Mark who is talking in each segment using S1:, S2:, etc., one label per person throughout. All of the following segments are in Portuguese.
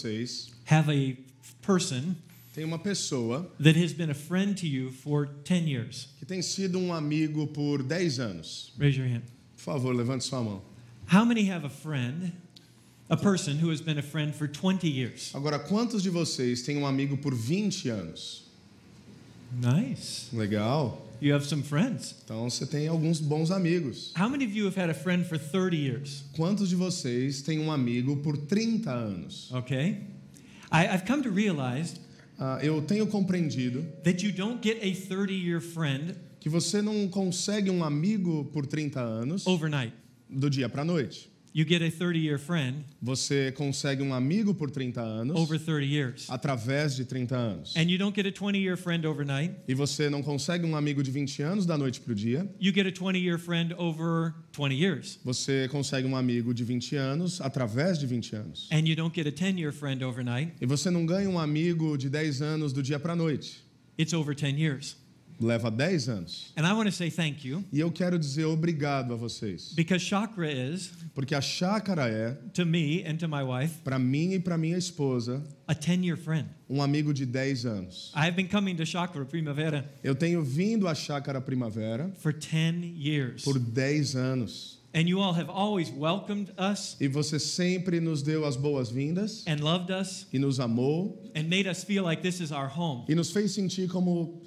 S1: vocês
S2: have a person
S1: tem uma pessoa
S2: that has been a friend to you for 10 years?
S1: que tem sido um amigo por 10 anos?
S2: Raise your hand.
S1: Por favor, levante sua mão.
S2: How many have a friend, a person who has been a friend for 20 years?
S1: Agora, quantos de vocês têm um amigo por 20 anos?
S2: Nice.
S1: Legal.
S2: You have some friends.
S1: Então você tem alguns bons amigos.
S2: How many of you have had a friend for 30 years?
S1: Quantos de vocês têm um amigo por 30 anos?
S2: Okay. I, I've come to realize
S1: Ah, eu tenho compreendido
S2: that you don't get a 30 year friend
S1: que você não consegue um amigo por 30 anos
S2: overnight.
S1: do dia para a noite.
S2: You get a 30 year friend
S1: Você consegue um amigo por 30 anos
S2: over 30 years.
S1: através de 30 anos.
S2: And you don't get a 20 year friend overnight.
S1: E você não consegue um amigo de 20 anos da noite para o dia.
S2: You get a 20 year friend over 20 years.
S1: Você consegue um amigo de 20 anos através de 20 anos.
S2: And you don't get a 10 year friend overnight.
S1: E você não ganha um amigo de 10 anos do dia para a noite.
S2: It's over 10 years.
S1: Leva 10 anos.
S2: And I want to say thank you
S1: E eu quero dizer obrigado a vocês.
S2: because chakra is,
S1: Porque a chácara é,
S2: to me and to my wife,
S1: para mim e para minha esposa,
S2: a 10 year friend.
S1: um amigo de 10 anos.
S2: I've been coming to Chakra Primavera
S1: Eu tenho vindo à chácara Primavera
S2: for 10 years.
S1: por 10 anos.
S2: And you all have always welcomed us
S1: E você sempre nos deu as boas-vindas
S2: and loved us
S1: e nos amou
S2: and made us feel like this is our home.
S1: e nos fez sentir como,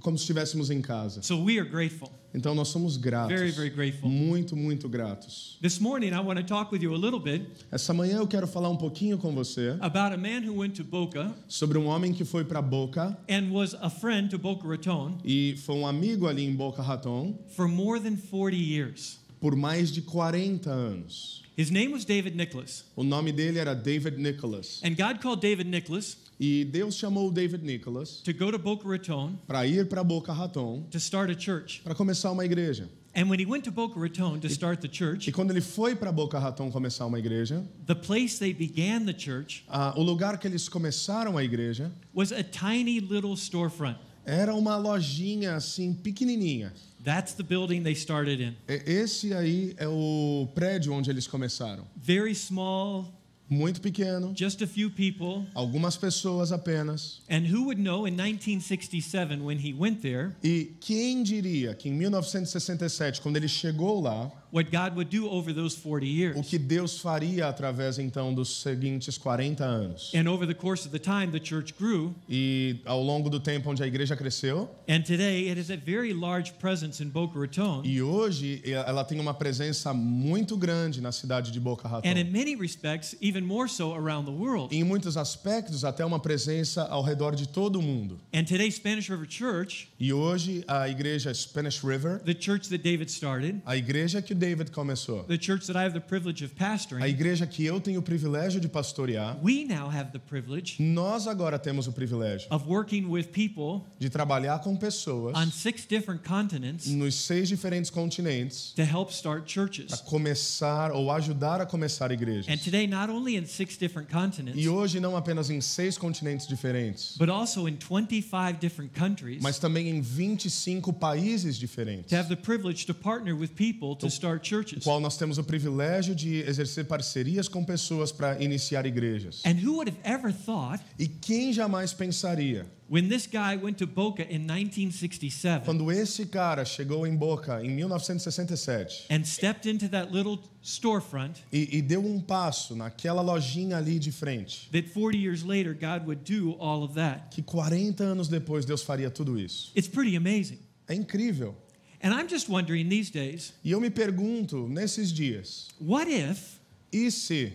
S1: como se estivéssemos em casa.
S2: So we are grateful.
S1: Então nós somos gratos.
S2: Very, very grateful.
S1: Muito, muito gratos.
S2: This morning, I want to talk with you a little bit
S1: Essa manhã eu quero falar um pouquinho com você
S2: about a man who went to Boca
S1: sobre um homem que foi para Boca
S2: and was a friend to Boca Raton
S1: e foi um amigo ali em Boca Raton
S2: for more than 40 years.
S1: Por mais de 40 anos.
S2: His name was David Nicholas.
S1: O nome dele era David Nicholas.
S2: And God called David Nicholas
S1: E Deus chamou David Nicholas
S2: to go to Boca Raton
S1: para ir para Boca Raton
S2: to start a church.
S1: para começar uma igreja.
S2: And when he went to Boca Raton to start the church,
S1: E quando ele foi para Boca Raton começar uma igreja,
S2: the place they began the church
S1: ah, o lugar que eles começaram a igreja
S2: was a tiny little storefront.
S1: era uma lojinha assim pequenininha.
S2: That's the building they started in.
S1: Esse aí é o prédio onde eles começaram.
S2: Very small,
S1: Muito pequeno,
S2: just a few people.
S1: algumas pessoas apenas.
S2: And who would know in 1967 when he went there
S1: E quem diria que em 1967, quando ele chegou lá,
S2: what God would do over those 40
S1: o
S2: years?
S1: que Deus faria através então dos seguintes 40 anos?
S2: And over the course of the time, the church grew.
S1: E ao longo do tempo onde a igreja cresceu,
S2: And today, it has a very large presence in Boca Raton.
S1: e hoje ela tem uma presença muito grande na cidade de Boca Raton.
S2: And in many respects, even more so around the world.
S1: Em muitos aspectos, até uma presença ao redor de todo o mundo.
S2: And today, Spanish River Church,
S1: E hoje a igreja Spanish River,
S2: the church that David started,
S1: a igreja que David começou,
S2: the church that I have the privilege of
S1: a
S2: pastoring,
S1: igreja que eu tenho o privilégio de pastorear,
S2: we now have the privilege
S1: nós agora temos o privilégio
S2: of working with people
S1: de trabalhar com pessoas
S2: on six different continents
S1: nos seis diferentes continentes
S2: to help start
S1: para
S2: churches.
S1: começar ou ajudar a começar
S2: And
S1: igrejas.
S2: today, not only in six different continents,
S1: E hoje não apenas em seis continentes diferentes,
S2: but also in 25 different countries,
S1: mas também em 25 países diferentes,
S2: to have the privilege to partner with people to start churches.
S1: qual nós temos o privilégio de exercer parcerias com pessoas para iniciar igrejas.
S2: And who would have ever thought
S1: E quem jamais pensaria,
S2: when this guy went to Boca in 1967
S1: quando esse cara chegou em Boca em 1967
S2: and stepped into that little storefront,
S1: e, e deu um passo naquela lojinha ali de frente,
S2: that 40 years later God would do all of that?
S1: que 40 anos depois Deus faria tudo isso?
S2: It's pretty amazing.
S1: É incrível.
S2: And I'm just wondering these days,
S1: E eu me pergunto nesses dias,
S2: what if,
S1: e se?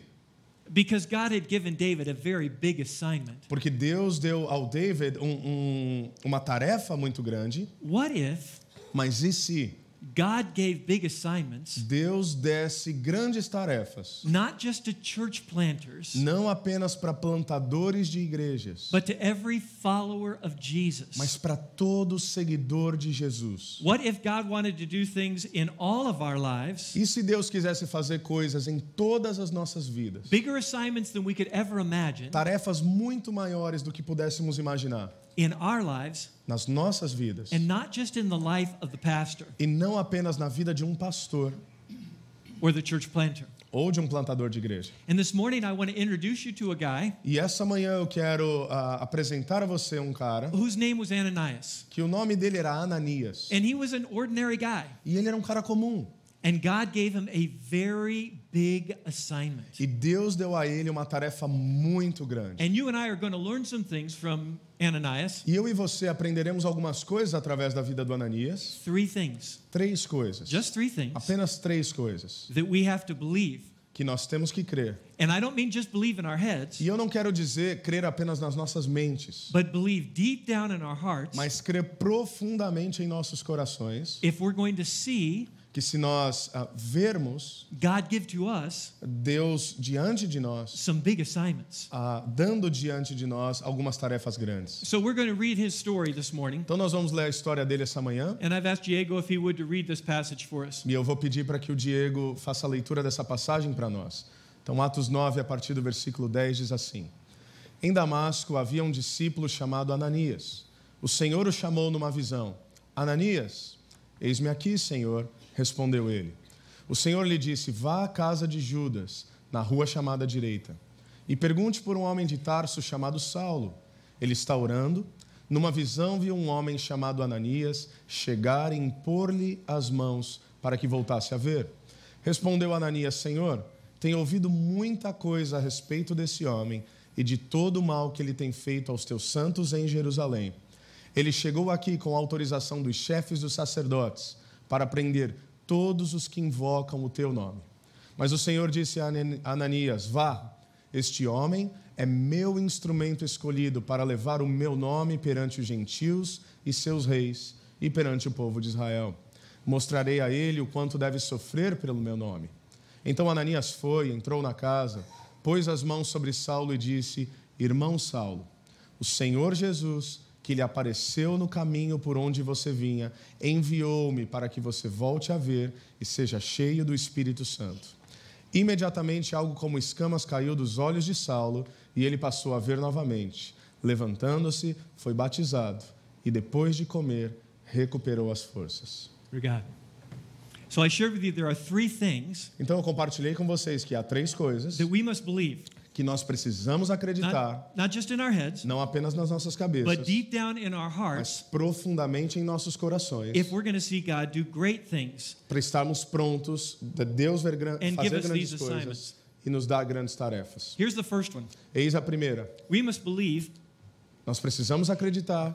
S2: because God had given David a very big assignment,
S1: Porque Deus deu ao David um- um- uma tarefa muito grande,
S2: what if
S1: mas e se
S2: God gave big assignments
S1: Deus desse grandes tarefas,
S2: not just to church planters,
S1: não apenas para plantadores de igrejas,
S2: but to every follower of Jesus?
S1: mas para todo seguidor de Jesus?
S2: What if God wanted to do things in all of our lives,
S1: E se Deus quisesse fazer coisas em todas as nossas vidas?
S2: bigger assignments than we could ever imagine
S1: Tarefas muito maiores do que pudéssemos imaginar
S2: in our lives,
S1: nas nossas vidas.
S2: and not just in the life of the pastor
S1: E não apenas na vida de um pastor
S2: or the church planter?
S1: ou de um plantador de igreja.
S2: And this morning, I want to introduce you to a guy
S1: E essa manhã eu quero ah, apresentar a você um cara
S2: whose name was Ananias.
S1: que o nome dele era Ananias.
S2: And he was an ordinary guy.
S1: E ele era um cara comum.
S2: And God gave him a very big assignment.
S1: E Deus deu a ele uma tarefa muito grande.
S2: And you and I are going to learn some things from Ananias.
S1: E eu e você aprenderemos algumas coisas através da vida do Ananias.
S2: Three things,
S1: Três coisas.
S2: just three things
S1: Apenas três coisas
S2: that we have to believe.
S1: que nós temos que crer.
S2: And I don't mean just believe in our heads,
S1: E eu não quero dizer crer apenas nas nossas mentes,
S2: but believe deep down in our hearts
S1: mas crer profundamente em nossos corações,
S2: if we're going to see
S1: que se nós ah, vermos
S2: God give to us
S1: Deus diante de nós,
S2: some big assignments.
S1: ah, dando diante de nós algumas tarefas grandes.
S2: So we're going to read his story this morning.
S1: Então nós vamos ler a história dele essa manhã.
S2: And I've asked Diego if he would to read this passage for us.
S1: E eu vou pedir para que o Diego faça a leitura dessa passagem para nós. Então, Atos 9, a partir do versículo 10, diz assim: Em Damasco havia um discípulo chamado Ananias. O Senhor o chamou numa visão: Ananias, eis-me aqui, Senhor, respondeu ele. O Senhor lhe disse: Vá à casa de Judas, na rua chamada direita, e pergunte por um homem de Tarso chamado Saulo. Ele está orando. Numa visão, viu um homem chamado Ananias chegar e impor-lhe as mãos para que voltasse a ver. Respondeu Ananias: Senhor, tenho ouvido muita coisa a respeito desse homem e de todo o mal que ele tem feito aos teus santos em Jerusalém. Ele chegou aqui com autorização dos chefes dos sacerdotes para prender todos os que invocam o teu nome. Mas o Senhor disse a Ananias: Vá, este homem é meu instrumento escolhido para levar o meu nome perante os gentios e seus reis e perante o povo de Israel. Mostrarei a ele o quanto deve sofrer pelo meu nome. Então Ananias foi, entrou na casa, pôs as mãos sobre Saulo e disse: Irmão Saulo, o Senhor Jesus, que lhe apareceu no caminho por onde você vinha, enviou-me para que você volte a ver e seja cheio do Espírito Santo. Imediatamente algo como escamas caiu dos olhos de Saulo e ele passou a ver novamente. Levantando-se, foi batizado e depois de comer, recuperou as forças.
S2: Obrigado.
S1: Então eu compartilhei com vocês que há três coisas que nós precisamos acreditar,
S2: not, not just in our heads,
S1: não apenas nas nossas cabeças,
S2: but deep down in our
S1: mas
S2: hearts,
S1: profundamente em nossos corações,
S2: if we're going to see God do great things.
S1: para estarmos prontos de Deus ver gran-
S2: And give
S1: fazer
S2: us
S1: grandes
S2: these
S1: coisas
S2: assignments.
S1: e nos dar grandes tarefas.
S2: Here's the first one
S1: Eis a primeira.
S2: we must believe
S1: Nós precisamos acreditar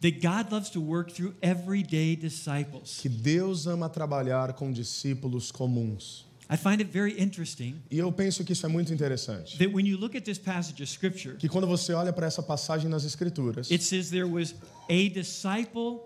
S2: that God loves to work through everyday disciples.
S1: que Deus ama trabalhar com discípulos comuns.
S2: I find it very interesting
S1: E eu penso que isso é muito interessante.
S2: that when you look at this passage of Scripture,
S1: Que quando você olha para essa passagem nas Escrituras,
S2: it says there was a disciple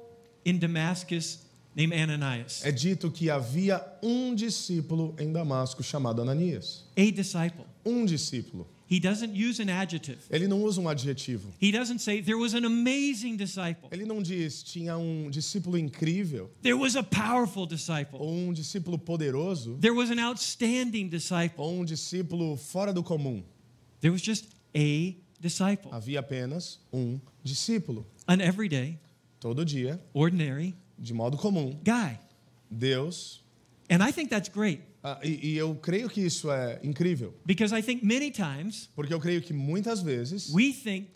S2: in Damascus named Ananias.
S1: é dito que havia um discípulo em Damasco chamado Ananias.
S2: A disciple.
S1: Um discípulo.
S2: He doesn't use an adjective.
S1: Ele não usa um adjetivo.
S2: He doesn't say there was an amazing disciple.
S1: Ele não diz tinha um discípulo incrível
S2: There was a powerful disciple.
S1: ou um discípulo poderoso
S2: There was an outstanding disciple.
S1: ou um discípulo fora do comum.
S2: There was just a disciple.
S1: Havia apenas um discípulo.
S2: An everyday,
S1: Todo dia,
S2: ordinary
S1: de modo comum,
S2: guy.
S1: Deus.
S2: And I think that's great
S1: ah, e, e eu creio que isso é incrível,
S2: because I think many times
S1: porque eu creio que muitas vezes
S2: we think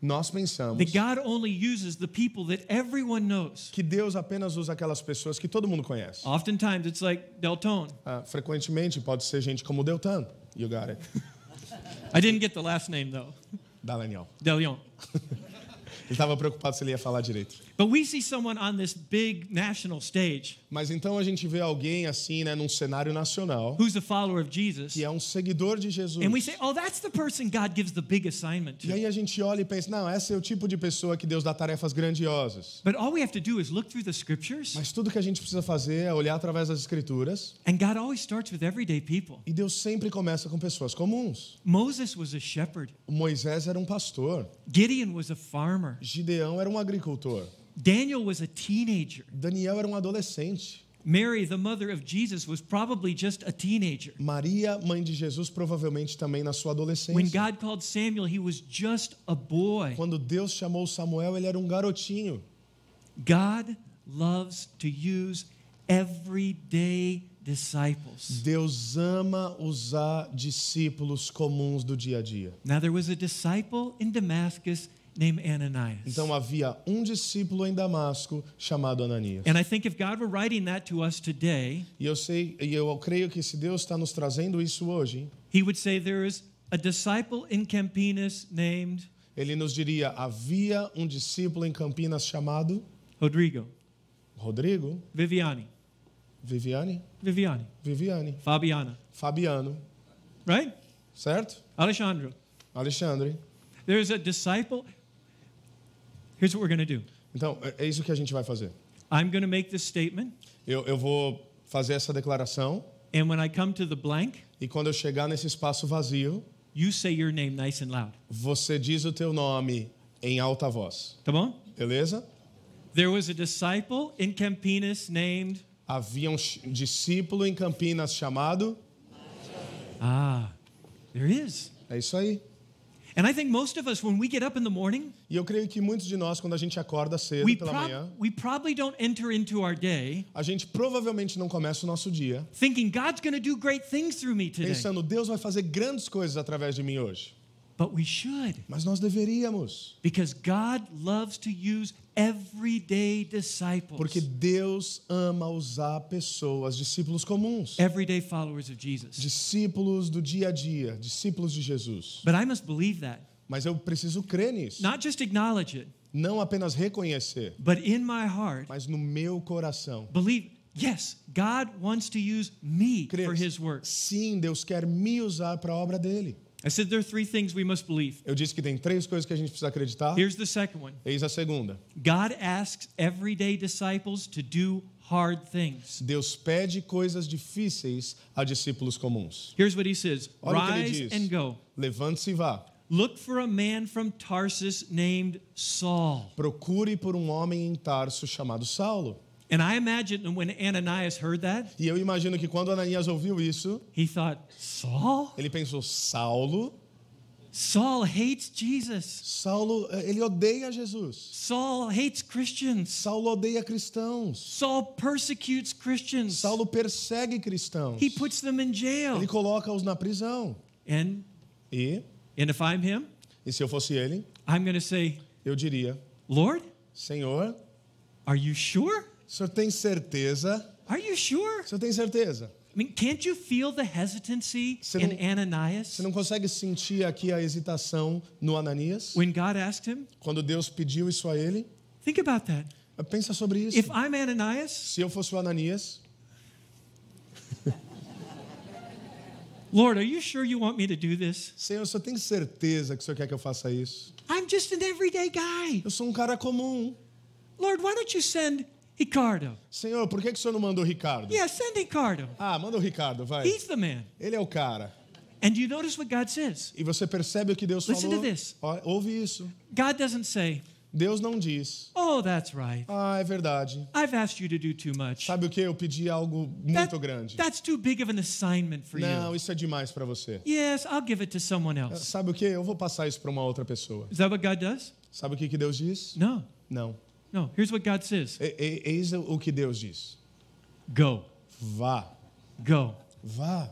S1: nós pensamos
S2: that God only uses the people that everyone knows.
S1: que Deus apenas usa aquelas pessoas que todo mundo conhece.
S2: Oftentimes it's like Deltone.
S1: Ah, frequentemente pode ser gente como Deltan. You got it.
S2: I didn't get the last name though.
S1: Daniel.
S2: Delion.
S1: Ele estava preocupado se ele ia falar direito.
S2: But we see someone on this big national stage
S1: Mas então a gente vê alguém assim, né, num cenário nacional,
S2: who's a follower of Jesus.
S1: que é um seguidor de Jesus.
S2: And we say, oh, that's the person God gives the big assignment
S1: E
S2: to.
S1: aí a gente olha e pensa, não, esse é o tipo de pessoa que Deus dá tarefas grandiosas.
S2: But all we have to do is look through the scriptures,
S1: Mas tudo que a gente precisa fazer é olhar através das escrituras,
S2: and God always starts with everyday people.
S1: e Deus sempre começa com pessoas comuns.
S2: Moses was a shepherd,
S1: Moisés era um pastor,
S2: Gideon was a farmer,
S1: Gideão era um agricultor,
S2: Daniel was a teenager,
S1: Daniel era um adolescente,
S2: Mary, the mother of Jesus, was probably just a teenager.
S1: Maria, mãe de Jesus, provavelmente também na sua adolescência. When.
S2: God called Samuel, he was just a boy.
S1: Quando Deus chamou Samuel, ele era um garotinho.
S2: God loves to use everyday disciples.
S1: Deus ama usar discípulos comuns do dia a dia.
S2: Now there was a disciple in Damascus named Ananias.
S1: Então havia um discípulo em Damasco chamado Ananias.
S2: And I think if God were writing that to us today,
S1: E eu sei, e eu creio que se Deus está nos trazendo isso hoje,
S2: he would say there is a disciple in Campinas named
S1: ele nos diria: havia um discípulo em Campinas chamado
S2: Rodrigo,
S1: Rodrigo,
S2: Viviani,
S1: Viviane,
S2: Viviani,
S1: Viviane,
S2: Fabiana,
S1: Fabiano,
S2: right?
S1: certo?
S2: Alexandro.
S1: Alexandre.
S2: There's a disciple. Here's what we're going to do.
S1: Então, é é isso que a gente vai fazer.
S2: I'm going to make this statement,
S1: Eu, eu vou fazer essa declaração
S2: and when I come to the blank,
S1: e quando eu chegar nesse espaço vazio,
S2: you say your name nice and loud.
S1: você diz o teu nome em alta voz.
S2: Come on.
S1: Beleza?
S2: There was a disciple in Campinas named
S1: Havia um discípulo em Campinas chamado.
S2: Ah, there is.
S1: É isso aí.
S2: And I think most of us, when we get up in the morning,
S1: E eu creio que muitos de nós, quando a gente acorda cedo
S2: we,
S1: pela manhã,
S2: we probably don't enter into our day
S1: a gente provavelmente não começa o nosso dia
S2: thinking God's going to do great things through me today.
S1: pensando, Deus vai fazer grandes coisas através de mim hoje.
S2: But we should,
S1: Mas nós deveríamos,
S2: because God loves to use everyday disciples,
S1: porque Deus ama usar pessoas, discípulos comuns,
S2: everyday followers of Jesus.
S1: discípulos do dia a dia, discípulos de Jesus.
S2: But I must believe that,
S1: Mas eu preciso crer nisso,
S2: not just acknowledge it,
S1: não apenas reconhecer,
S2: but in my heart,
S1: mas no meu coração.
S2: believe, yes, God wants to use me
S1: Crer.
S2: for his work.
S1: Sim, Deus quer me usar para a obra dele.
S2: I said there are three things we must believe.
S1: Eu disse que tem três coisas que a gente precisa acreditar.
S2: Here's the second one.
S1: Eis a segunda.
S2: God asks everyday disciples to do hard things.
S1: Deus pede coisas difíceis a discípulos comuns.
S2: Here's what he says
S1: Olha
S2: Rise and go.
S1: Levante-se e vá.
S2: Look for a man from Tarsus named Saul.
S1: Procure por um homem em Tarso chamado Saulo.
S2: And I imagine when Ananias heard that,
S1: E eu imagino que quando Ananias ouviu isso,
S2: he thought, Saul?
S1: ele pensou: Saulo?
S2: Saul hates Jesus.
S1: Saulo, eh, ele odeia Jesus.
S2: Saul hates Christians.
S1: Saulo odeia cristãos.
S2: Saul persecutes Christians.
S1: Saulo persegue cristãos.
S2: He puts them in jail.
S1: Ele coloca-os na prisão.
S2: And
S1: E,
S2: and if I'm him,
S1: e se eu fosse ele,
S2: I'm say,
S1: eu diria:
S2: Lord,
S1: Senhor,
S2: are you sure?
S1: O senhor tem certeza?
S2: Are you sure?
S1: O senhor tem certeza?
S2: I mean, can't you feel the hesitancy
S1: Você
S2: in
S1: não-
S2: Ananias
S1: Você não consegue sentir aqui a hesitação no Ananias?
S2: when God asked him?
S1: Quando Deus pediu isso a ele?
S2: Think about that.
S1: Pensa sobre isso.
S2: If I'm Ananias,
S1: Se eu fosse o Ananias,
S2: Lord, are you sure you want me to do this?
S1: Senhor, senhor tem certeza que o senhor quer que eu faça isso?
S2: I'm just an everyday guy.
S1: Eu sou um cara comum.
S2: Lord, why don't you send Ricardo?
S1: Senhor, por que, que o senhor não mandou Ricardo?
S2: Yeah, send Ricardo.
S1: Ah, manda o Ricardo, vai.
S2: He's the man.
S1: Ele é o cara.
S2: And you notice what God says?
S1: E você percebe o que Deus
S2: Listen
S1: falou?
S2: to this.
S1: Ouve isso.
S2: God doesn't say,
S1: Deus não diz.
S2: Oh, that's right.
S1: Ah, é verdade.
S2: I've asked you to do too much.
S1: Sabe o que? Eu pedi algo muito
S2: That-
S1: grande.
S2: That's too big of an assignment for
S1: Não,
S2: you.
S1: isso é demais para você.
S2: Yes, I'll give it to someone else.
S1: Sabe o que? Eu vou passar isso para uma outra pessoa.
S2: Is that what God does?
S1: Sabe o que, que Deus diz?
S2: No.
S1: Não.
S2: No. Here's what God says
S1: E- e- Eis o que Deus diz.
S2: Go.
S1: Vá.
S2: Go.
S1: Vá.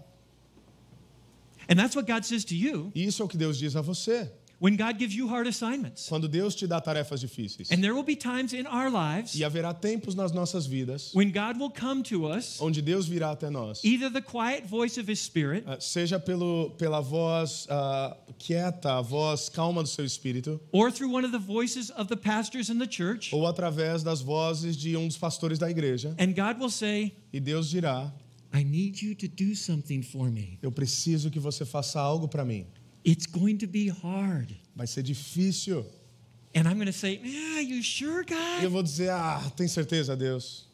S2: And that's what God says to you
S1: Isso é o que Deus diz a você.
S2: When God gives you hard assignments.
S1: Quando Deus te dá tarefas difíceis.
S2: And there will be times in our lives
S1: E haverá tempos nas nossas vidas
S2: when God will come to us,
S1: onde Deus virá até nós.
S2: either the quiet voice of His Spirit
S1: Ah, Seja pelo, pela voz ah, quieta, a voz calma do seu espírito,
S2: or through one of the voices of the pastors in the church.
S1: ou através das vozes de um dos pastores da igreja.
S2: And God will say,
S1: E Deus dirá:
S2: I need you to do something for me.
S1: Eu preciso que você faça algo para mim.
S2: It's going to be hard.
S1: Vai ser difícil.
S2: And I'm going to say, Yeah, you sure,
S1: E eu
S2: God?
S1: vou dizer: Ah, tem certeza, Deus?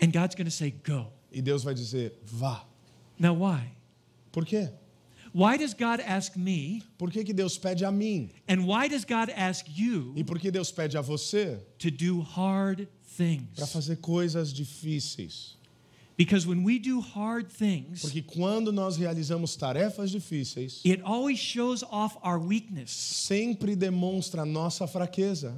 S2: And God's going to say, Go.
S1: E Deus vai dizer: Vá.
S2: Now, why?
S1: Por quê?
S2: Why does God ask me?
S1: Por que, que Deus pede a mim?
S2: And why does God ask you
S1: E por que Deus pede a você
S2: to do hard
S1: para
S2: things?
S1: fazer coisas difíceis?
S2: Because when we do hard things,
S1: Porque quando nós realizamos tarefas difíceis,
S2: it always shows off our weakness.
S1: sempre demonstra a nossa fraqueza.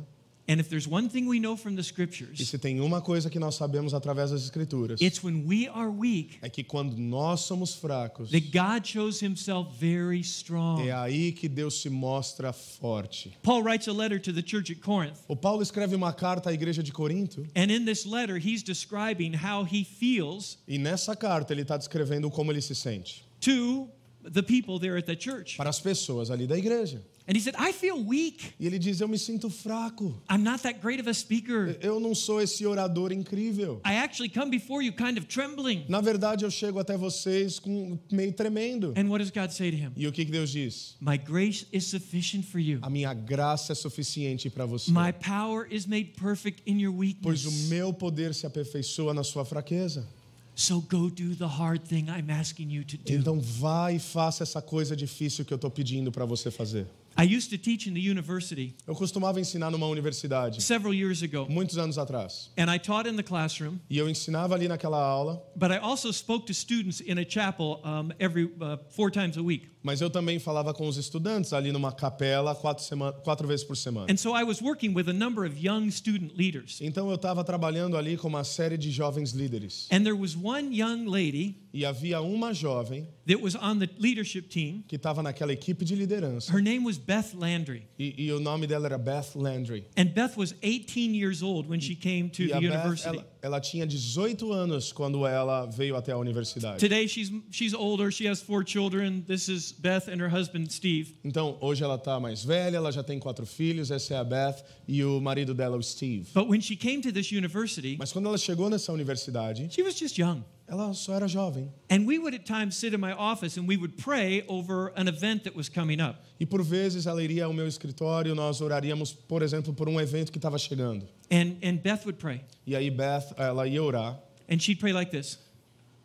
S2: And if there's one thing we know from the
S1: E
S2: scriptures,
S1: se tem uma coisa que nós sabemos através das Escrituras,
S2: it's when we are weak
S1: é que quando nós somos fracos,
S2: that God shows himself very strong.
S1: é aí que Deus se mostra forte.
S2: Paul writes a letter to the church at Corinth.
S1: O Paulo escreve uma carta à igreja de Corinto,
S2: And in this letter, he's describing how he feels
S1: e nessa carta ele está descrevendo como ele se sente
S2: to the people there at the church.
S1: para as pessoas ali da igreja.
S2: And he said, I feel weak.
S1: E ele diz: Eu me sinto fraco.
S2: I'm not that great of a speaker.
S1: Eu não sou esse orador incrível.
S2: I actually come before you kind of trembling.
S1: Na verdade, eu chego até vocês com meio tremendo.
S2: And what does God say to him?
S1: E o que que Deus diz?
S2: My grace is sufficient for you.
S1: A minha graça é suficiente para você.
S2: My power is made perfect in your
S1: Pois o
S2: weakness.
S1: meu poder se aperfeiçoa na sua fraqueza.
S2: So go do the hard thing I'm asking you to do.
S1: Então vá e faça essa coisa difícil que eu estou pedindo para você fazer.
S2: I used to teach in the university
S1: Eu costumava ensinar numa universidade
S2: several years ago,
S1: muitos anos atrás.
S2: and I taught in the classroom,
S1: E eu ensinava ali naquela aula,
S2: but I also spoke to students in a chapel um, every uh, four times a week.
S1: Mas eu também falava com os estudantes ali numa capela quatro, sema- quatro vezes por semana.
S2: And so I was working with a number of young student leaders.
S1: Então eu estava trabalhando ali com uma série de jovens líderes.
S2: And there was one young lady
S1: E havia uma jovem
S2: that was on the leadership team.
S1: que estava naquela equipe de liderança.
S2: Her name was Beth Landry.
S1: E, e o nome dela era Beth Landry.
S2: And Beth was 18 years old when she came to
S1: E
S2: the
S1: Beth,
S2: university.
S1: ela, ela tinha 18 anos quando ela veio até a universidade.
S2: Today she's she's older. She has four children. This is Beth and her husband Steve.
S1: Então, hoje ela está mais velha, ela já tem quatro filhos, essa é a Beth, e o marido dela, o Steve.
S2: But when she came to this university,
S1: Mas quando ela chegou nessa universidade,
S2: she was just young.
S1: ela só era jovem.
S2: And we would at times sit in my office and we would pray over an event that was coming up.
S1: E por vezes ela iria ao meu escritório, nós oraríamos, por exemplo, por um evento que estava chegando.
S2: And and Beth would pray.
S1: E aí Beth, ela ia orar,
S2: And she'd pray like this.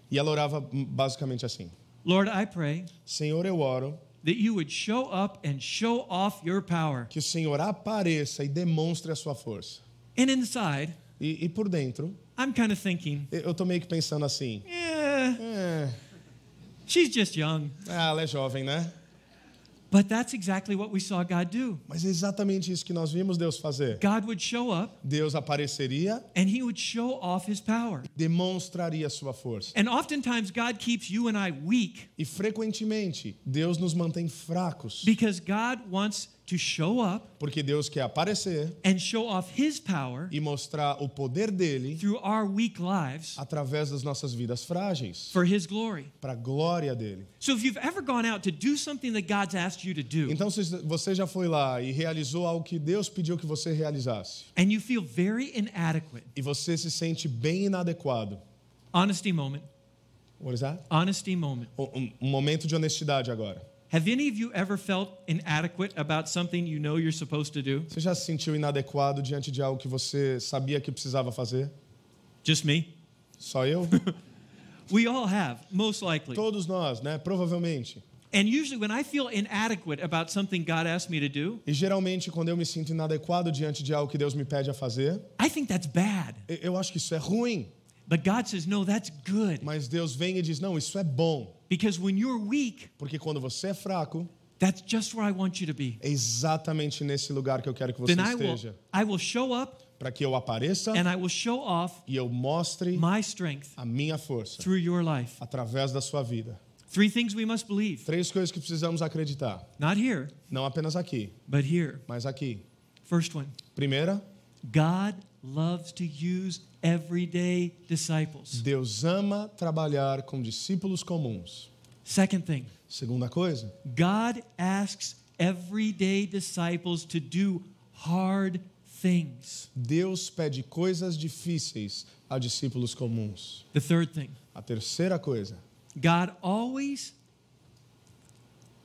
S1: e ela orava basicamente assim:
S2: Lord, I pray
S1: Senhor, eu oro
S2: that you would show up and show off your power.
S1: que o Senhor apareça e demonstre a sua força.
S2: And inside,
S1: E, e por dentro,
S2: I'm kind of thinking,
S1: eu tô meio que pensando assim:
S2: eh,
S1: é,
S2: she's just young.
S1: ah, ela é jovem, né?
S2: But that's exactly what we saw God do.
S1: Mas é exatamente isso que nós vimos Deus fazer.
S2: God would show up
S1: Deus apareceria,
S2: and he would show off his power.
S1: demonstraria sua força.
S2: And oftentimes, God keeps you and I weak
S1: E frequentemente, Deus nos mantém fracos,
S2: because God wants to show up
S1: porque Deus quer aparecer
S2: and show off his power
S1: e mostrar o poder dele
S2: through our weak lives
S1: através das nossas vidas frágeis,
S2: for his glory.
S1: para a glória dele.
S2: So if you've ever gone out to do something that God's asked you to do
S1: Então, se você já foi lá e realizou algo que Deus pediu que você realizasse,
S2: and you feel very inadequate,
S1: e você se sente bem inadequado,
S2: honesty moment,
S1: what is that?
S2: honesty moment.
S1: Um, um momento de honestidade agora.
S2: Have any of you ever felt inadequate about something you know you're supposed to do?
S1: Você já se sentiu inadequado diante de algo que você sabia que precisava fazer?
S2: Just me?
S1: Só eu?
S2: We all have, most likely.
S1: Todos nós, né? Provavelmente.
S2: And usually, when I feel inadequate about something God asked me to do,
S1: E geralmente, quando eu me sinto inadequado diante de algo que Deus me pede a fazer,
S2: I think that's bad.
S1: eu- acho que isso é ruim.
S2: But God says, no, that's good.
S1: Mas Deus vem e diz: não, isso é bom.
S2: Because when you're weak,
S1: Porque quando você é fraco,
S2: that's just where I want you to be.
S1: é exatamente nesse lugar que eu quero que você
S2: Then I will,
S1: esteja.
S2: I will show up
S1: Para que eu apareça
S2: and I will show off
S1: e eu mostre
S2: my strength
S1: a minha força
S2: through your life.
S1: através da sua vida.
S2: Three things we must believe.
S1: Três coisas que precisamos acreditar.
S2: Not here,
S1: Não apenas aqui,
S2: but here.
S1: mas aqui.
S2: First one
S1: Primeira,
S2: God loves to use everyday disciples.
S1: Deus ama trabalhar com discípulos comuns.
S2: Second thing,
S1: Segunda coisa,
S2: God asks everyday disciples to do hard things.
S1: Deus pede coisas difíceis a discípulos comuns.
S2: The third thing,
S1: A terceira coisa,
S2: God always,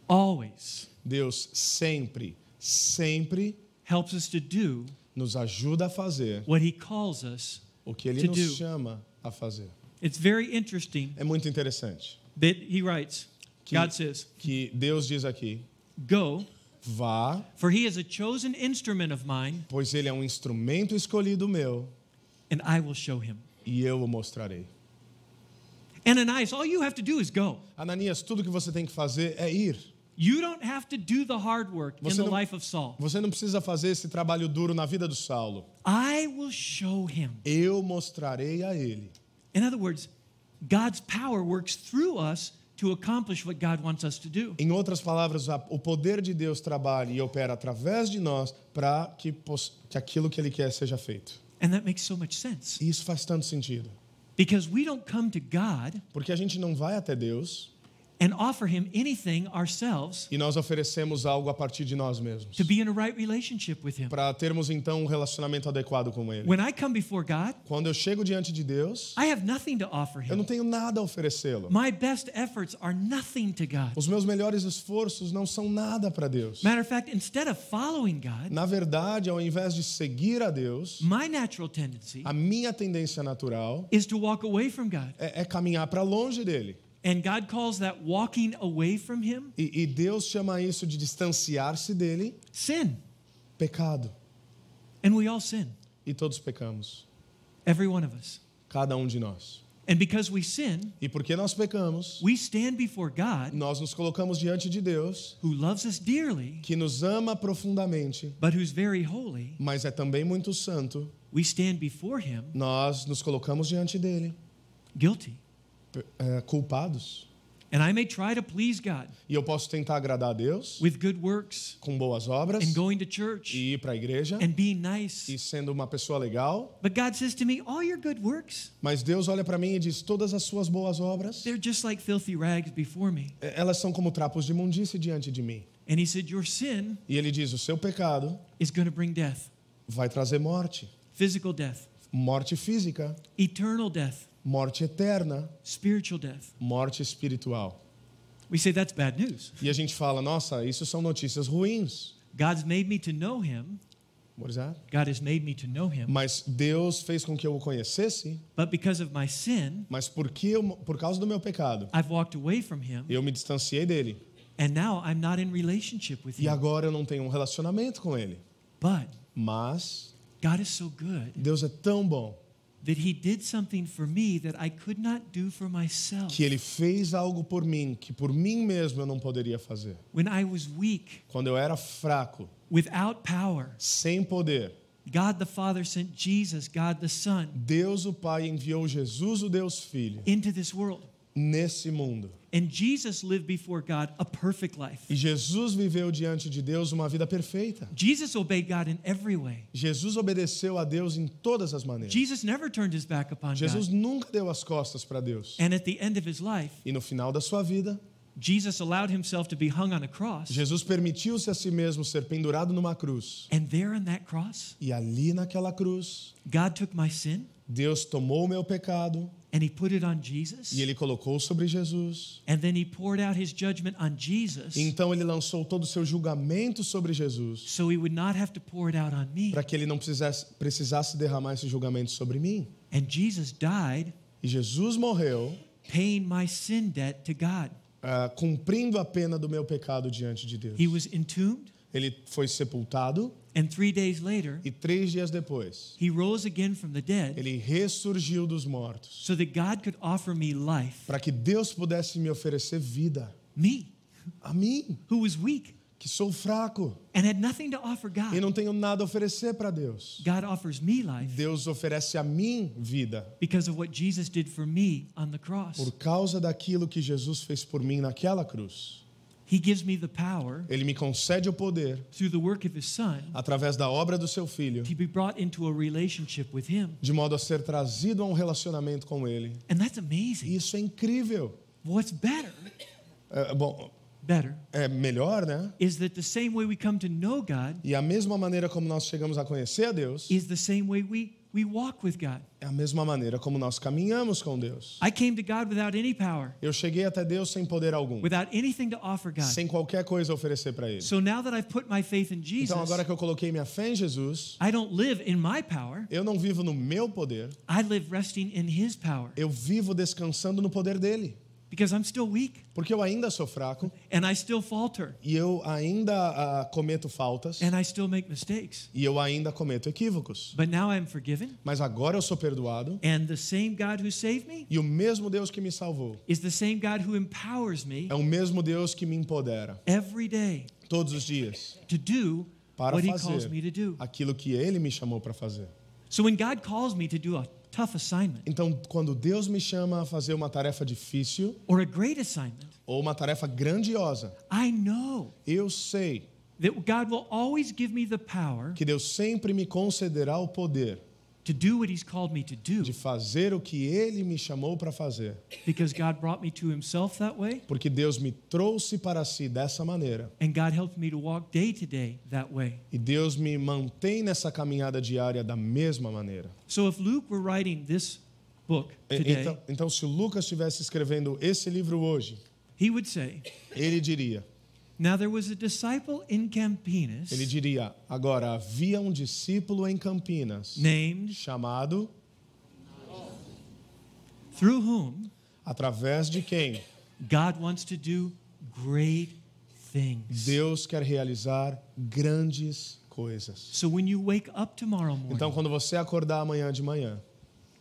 S2: always
S1: Deus sempre, sempre
S2: helps us to do
S1: nos ajuda a fazer
S2: what He calls us.
S1: O que Ele nos
S2: do.
S1: chama a fazer.
S2: It's very interesting
S1: É muito interessante
S2: that He writes,
S1: Que-
S2: God says,
S1: que Deus diz aqui:
S2: Go,
S1: vá,
S2: for He is a chosen instrument of mine,
S1: pois Ele é um instrumento escolhido meu
S2: and I will show Him.
S1: e eu o mostrarei.
S2: Ananias, all you have to do is go.
S1: Ananias, tudo que você tem que fazer é ir.
S2: You don't have to do the hard work in
S1: Você
S2: the
S1: não-
S2: life of Saul.
S1: Você não precisa fazer esse trabalho duro na vida do Saulo.
S2: I will show him.
S1: Eu mostrarei a ele.
S2: In other words, God's power works through us to accomplish what God wants us to do.
S1: Em outras palavras, o poder de Deus trabalha e opera através de nós para que, que aquilo que ele quer seja feito.
S2: And that makes so much sense.
S1: E isso faz tanto sentido.
S2: Because we don't come to God
S1: Porque a gente não vai até Deus
S2: and offer him anything ourselves
S1: e nós oferecemos algo a partir de nós mesmos.
S2: to be in a right relationship with him.
S1: Para termos então um relacionamento adequado com ele.
S2: When I come before God,
S1: Quando eu chego diante de Deus,
S2: I have nothing to offer
S1: eu não
S2: him.
S1: tenho nada a oferecê-lo.
S2: My best efforts are nothing to God.
S1: Os meus melhores esforços não são nada para Deus.
S2: Matter of fact, instead of following God,
S1: Na verdade, ao invés de seguir a Deus,
S2: my natural tendency
S1: a minha tendência natural
S2: is to walk away from God.
S1: é, é caminhar para longe dele.
S2: And God calls that walking away from him
S1: E, e Deus chama isso de distanciar-se dele,
S2: sin.
S1: pecado.
S2: And we all sin,
S1: E todos pecamos,
S2: every one of us.
S1: cada um de nós.
S2: And because we sin,
S1: E porque nós pecamos,
S2: we stand before God
S1: nós nos colocamos diante de Deus,
S2: who loves us dearly,
S1: que nos ama profundamente,
S2: but who's very holy.
S1: mas é também muito santo.
S2: We stand before him
S1: Nós nos colocamos diante dele,
S2: guilty.
S1: É, culpados.
S2: And I may try to please God
S1: E eu posso tentar agradar a Deus
S2: with good works
S1: com boas obras
S2: and going to church
S1: e ir para a igreja
S2: and being nice.
S1: e sendo uma pessoa legal,
S2: But God says to me, All your good works,
S1: mas Deus olha para mim e diz: todas as suas boas obras,
S2: they're just like filthy rags before me.
S1: elas são como trapos de imundície diante de mim.
S2: And He said, Your sin
S1: E ele diz: o seu pecado
S2: is going to bring death,
S1: vai trazer morte,
S2: physical death,
S1: morte física,
S2: eternal death,
S1: morte eterna,
S2: spiritual death.
S1: morte espiritual.
S2: We say that's bad news.
S1: E a gente fala: nossa, isso são notícias ruins.
S2: God's made me to know Him.
S1: What is that?
S2: God has made me to know Him.
S1: Mas Deus fez com que eu o conhecesse,
S2: But because of my sin,
S1: mas porque eu, por causa do meu pecado,
S2: I've walked away from Him.
S1: eu me distanciei dele.
S2: And now I'm not in relationship with
S1: E
S2: Him.
S1: agora eu não tenho um relacionamento com ele.
S2: But
S1: Mas
S2: God is so good
S1: Deus é tão bom
S2: that He did something for me that I could not do for myself.
S1: que ele fez algo por mim que por mim mesmo eu não poderia fazer.
S2: When I was weak,
S1: Quando eu era fraco,
S2: without power,
S1: sem poder,
S2: God the Father sent Jesus, God the Son,
S1: Deus o Pai enviou Jesus, o Deus Filho,
S2: into this world.
S1: nesse mundo.
S2: And Jesus lived before God a perfect life.
S1: E Jesus viveu diante de Deus uma vida perfeita.
S2: Jesus obeyed God in every way.
S1: Jesus obedeceu a Deus em todas as maneiras.
S2: Jesus never turned his back upon
S1: Jesus
S2: God.
S1: nunca deu as costas para Deus.
S2: And at the end of his life,
S1: E no final da sua vida,
S2: Jesus allowed himself to be hung on a cross.
S1: Jesus permitiu-se a si mesmo ser pendurado numa cruz.
S2: And there on that cross,
S1: E ali naquela cruz,
S2: God took my sin
S1: Deus tomou o meu pecado
S2: and he put it on Jesus.
S1: e ele colocou sobre Jesus.
S2: And then he poured out his judgment on Jesus
S1: então ele lançou todo o seu julgamento sobre Jesus,
S2: so he would not have to pour it out on me.
S1: para que ele não precisasse, precisasse derramar esse julgamento sobre mim.
S2: And Jesus died
S1: E Jesus morreu,
S2: paying my sin debt to God.
S1: ah, cumprindo a pena do meu pecado diante de Deus.
S2: He was entombed,
S1: Ele foi sepultado
S2: and three days later,
S1: e três dias depois
S2: he rose again from the dead
S1: ele ressurgiu dos mortos,
S2: so that God could offer me life.
S1: para que Deus pudesse me oferecer vida.
S2: Me,
S1: A mim,
S2: who was weak
S1: que sou fraco
S2: and had nothing to offer
S1: e
S2: God.
S1: não tenho nada a oferecer para Deus.
S2: God offers me life
S1: Deus oferece a mim vida
S2: because of what Jesus did for me on the cross.
S1: por causa daquilo que Jesus fez por mim naquela cruz. Ele me concede o poder
S2: through the work of his son
S1: através da obra do seu filho,
S2: to be brought into a relationship with him.
S1: de modo a ser trazido a um relacionamento com ele.
S2: And that's
S1: E
S2: amazing.
S1: isso é incrível.
S2: What's better,
S1: É, bom,
S2: better,
S1: é melhor, né?
S2: is that the same way we come to know God
S1: E a mesma maneira como nós chegamos a conhecer a Deus,
S2: is the same way we, we walk with God.
S1: é a mesma maneira como nós caminhamos com Deus.
S2: I came to God without any power,
S1: Eu cheguei até Deus sem poder algum,
S2: without anything to offer God.
S1: sem qualquer coisa a oferecer para Ele.
S2: So now that I've put my faith in Jesus,
S1: Então, agora que eu coloquei minha fé em Jesus,
S2: I don't live in my power.
S1: eu não vivo no meu poder,
S2: I live resting in his power.
S1: eu vivo descansando no poder dele.
S2: Because I'm still weak.
S1: Porque eu ainda sou fraco.
S2: And I still falter.
S1: E eu ainda ah, cometo faltas.
S2: And I still make mistakes.
S1: e eu ainda cometo equívocos.
S2: But now I'm forgiven,
S1: Mas agora eu sou perdoado.
S2: And the same God who saved me
S1: e o mesmo Deus que me salvou.
S2: is the same God who empowers me
S1: é o mesmo Deus que me empodera.
S2: every day
S1: todos os dias.
S2: to do
S1: para
S2: what He calls
S1: fazer
S2: me to do.
S1: aquilo que Ele me chamou para fazer.
S2: So when God calls me to do a tough assignment.
S1: Então, quando Deus me chama a fazer uma tarefa difícil
S2: or a great assignment,
S1: ou uma tarefa grandiosa,
S2: I know
S1: eu sei
S2: that God will always give me the power
S1: que Deus sempre me concederá o poder
S2: to do what He's called me to do
S1: de fazer o que Ele me chamou para fazer,
S2: because God brought me to Himself that way,
S1: porque Deus me trouxe para si dessa maneira
S2: and God helped me to walk day to day that way.
S1: e Deus me mantém nessa caminhada diária da mesma maneira.
S2: So if Luke were writing this book today,
S1: Então, então, se Lucas estivesse escrevendo esse livro hoje,
S2: he would say,
S1: ele diria,
S2: Now there was a disciple in Campinas
S1: ele diria, agora havia um discípulo em Campinas
S2: named,
S1: chamado
S2: through whom
S1: através de quem
S2: God wants to do great things.
S1: Deus quer realizar grandes coisas.
S2: So when you wake up tomorrow morning,
S1: Então, quando você acordar amanhã de manhã,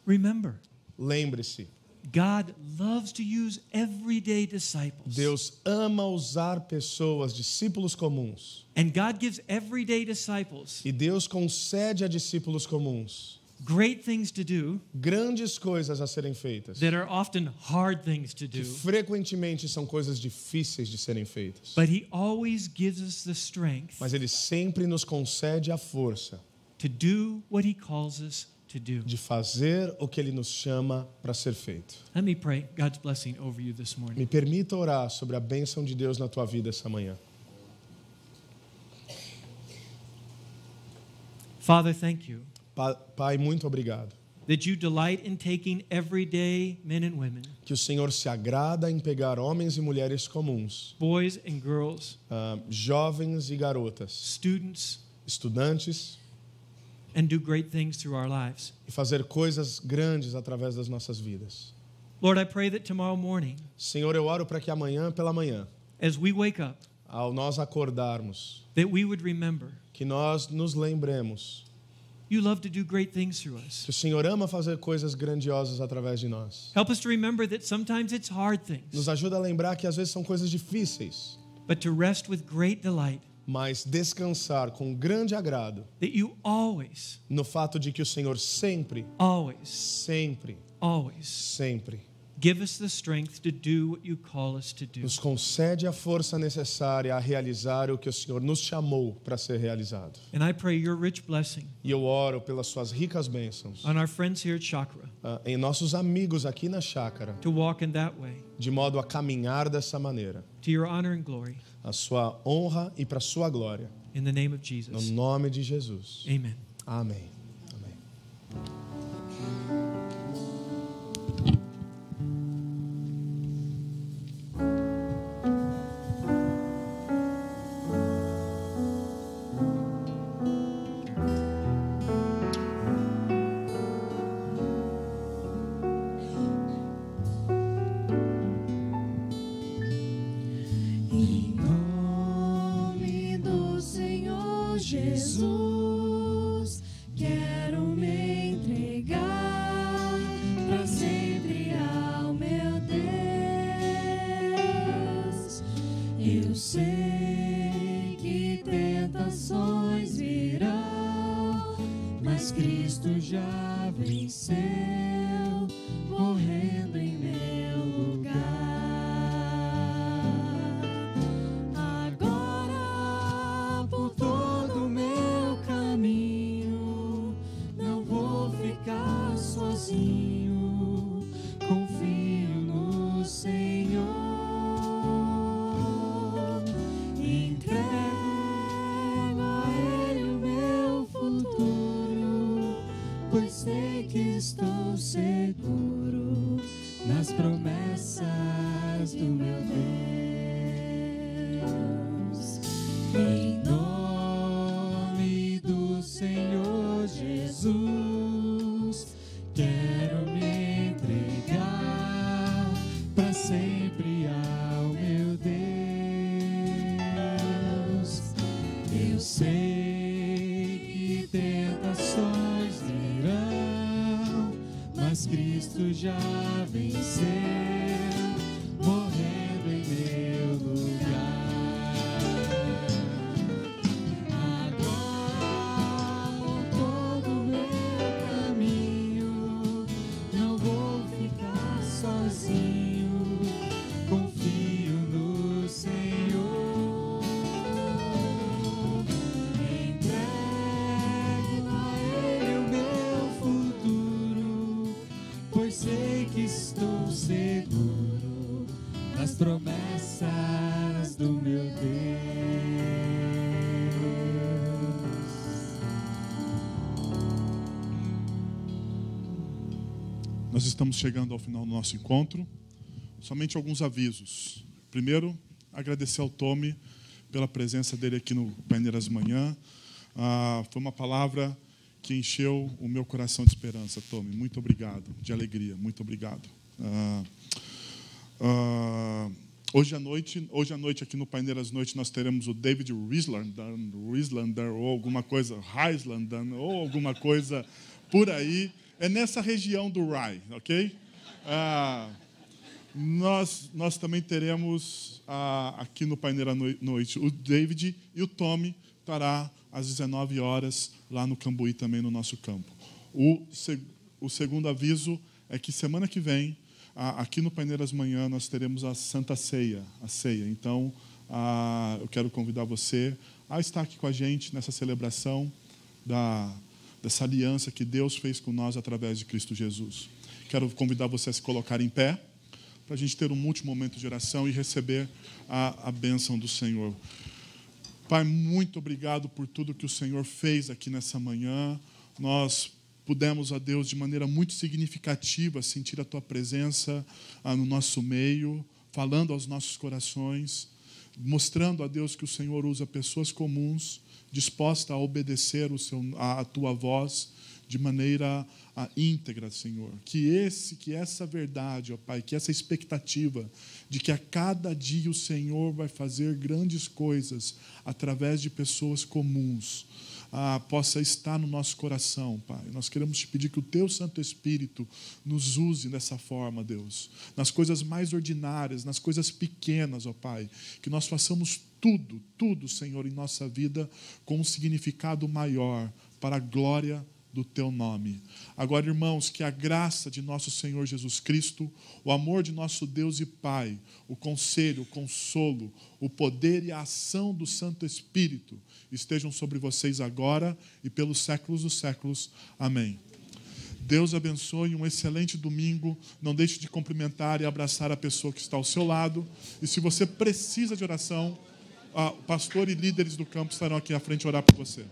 S2: remember,
S1: lembre-se,
S2: God loves to use everyday disciples.
S1: Deus ama usar pessoas, discípulos comuns.
S2: And God gives everyday disciples
S1: E Deus concede a discípulos comuns
S2: great things to do
S1: grandes coisas a serem feitas.
S2: that are often hard things to
S1: Que
S2: do.
S1: frequentemente são coisas difíceis de serem feitas.
S2: But He always gives us the strength
S1: Mas Ele sempre nos concede a força
S2: to do what He calls us.
S1: De fazer o que Ele nos chama para ser feito.
S2: Let me pray God's blessing over you this morning.
S1: Me permita orar sobre a bênção de Deus na tua vida essa manhã.
S2: Father, thank you
S1: Pa- Pai, muito obrigado.
S2: that you delight in taking everyday men and women,
S1: Que o Senhor se agrada em pegar homens e mulheres comuns,
S2: boys and girls,
S1: ah, jovens e garotas,
S2: students,
S1: estudantes,
S2: and do great things through our lives.
S1: e fazer coisas grandes através das nossas vidas.
S2: Lord, I pray that tomorrow morning,
S1: Senhor, eu oro para que amanhã pela manhã,
S2: as we wake up,
S1: ao nós acordarmos,
S2: that we would remember
S1: que nós nos lembremos
S2: you love to do great things through us.
S1: que o Senhor ama fazer coisas grandiosas através de nós.
S2: Help us to remember that sometimes it's hard things,
S1: Nos ajuda a lembrar que às vezes são coisas difíceis,
S2: but to rest with great delight
S1: mas descansar com grande agrado
S2: that you always,
S1: no fato de que o Senhor sempre,
S2: always,
S1: sempre,
S2: always
S1: sempre
S2: give us the strength to do what you call us to do.
S1: nos concede a força necessária a realizar o que o Senhor nos chamou para ser realizado.
S2: And I pray your rich blessing
S1: E eu oro pelas suas ricas bênçãos
S2: on our friends here at Chakra
S1: ah, em nossos amigos aqui na chácara,
S2: to walk in that way
S1: de modo a caminhar dessa maneira,
S2: to your honor and glory.
S1: a sua honra e para sua glória.
S2: In the name of
S1: No nome de Jesus.
S2: Amen.
S1: Amém. Amém.
S3: Nós estamos chegando ao final do nosso encontro. Somente alguns avisos. Primeiro, agradecer ao Tommy pela presença dele aqui no Paineiras Manhã. Ah, foi uma palavra que encheu o meu coração de esperança, Tommy. Muito obrigado, de alegria. Muito obrigado. Ah, ah, hoje à noite, hoje à noite aqui no Paineiras Noite nós teremos o David Rieslander, Rieslander ou alguma coisa, Heislander ou alguma coisa por aí. É nessa região do Rye, ok? Ah, nós, nós também teremos ah, aqui no Paineira Noi- Noite o David e o Tommy estará às 19 horas lá no Cambuí também no nosso campo. O, seg- o segundo aviso é que semana que vem ah, aqui no Paineiras Manhã nós teremos a Santa Ceia, a ceia. Então eu quero convidar você a estar aqui com a gente nessa celebração da dessa aliança que Deus fez com nós através de Cristo Jesus. Quero convidar você a se colocar em pé para a gente ter um último momento de oração e receber a, a bênção do Senhor. Pai, muito obrigado por tudo que o Senhor fez aqui nessa manhã. Nós pudemos, a Deus, de maneira muito significativa, sentir a Tua presença ah, no nosso meio, falando aos nossos corações, mostrando a Deus que o Senhor usa pessoas comuns, dispostas a obedecer o seu, a, a Tua voz de maneira ah, íntegra, Senhor. Que esse, que essa verdade, ó Pai, que essa expectativa de que a cada dia o Senhor vai fazer grandes coisas através de pessoas comuns, ah, possa estar no nosso coração, Pai. Nós queremos te pedir que o Teu Santo Espírito nos use dessa forma, Deus, nas coisas mais ordinárias, nas coisas pequenas, ó Pai, que nós façamos tudo, tudo, Senhor, em nossa vida com um significado maior para a glória do teu nome. Agora, irmãos, que a graça de nosso Senhor Jesus Cristo, o amor de nosso Deus e Pai, o conselho, o consolo, o poder e a ação do Santo Espírito estejam sobre vocês agora e pelos séculos dos séculos. Amém. Deus abençoe, um excelente domingo. Não deixe de cumprimentar e abraçar a pessoa que está ao seu lado. E se você precisa de oração, o pastor e líderes do campo estarão aqui à frente orar por você.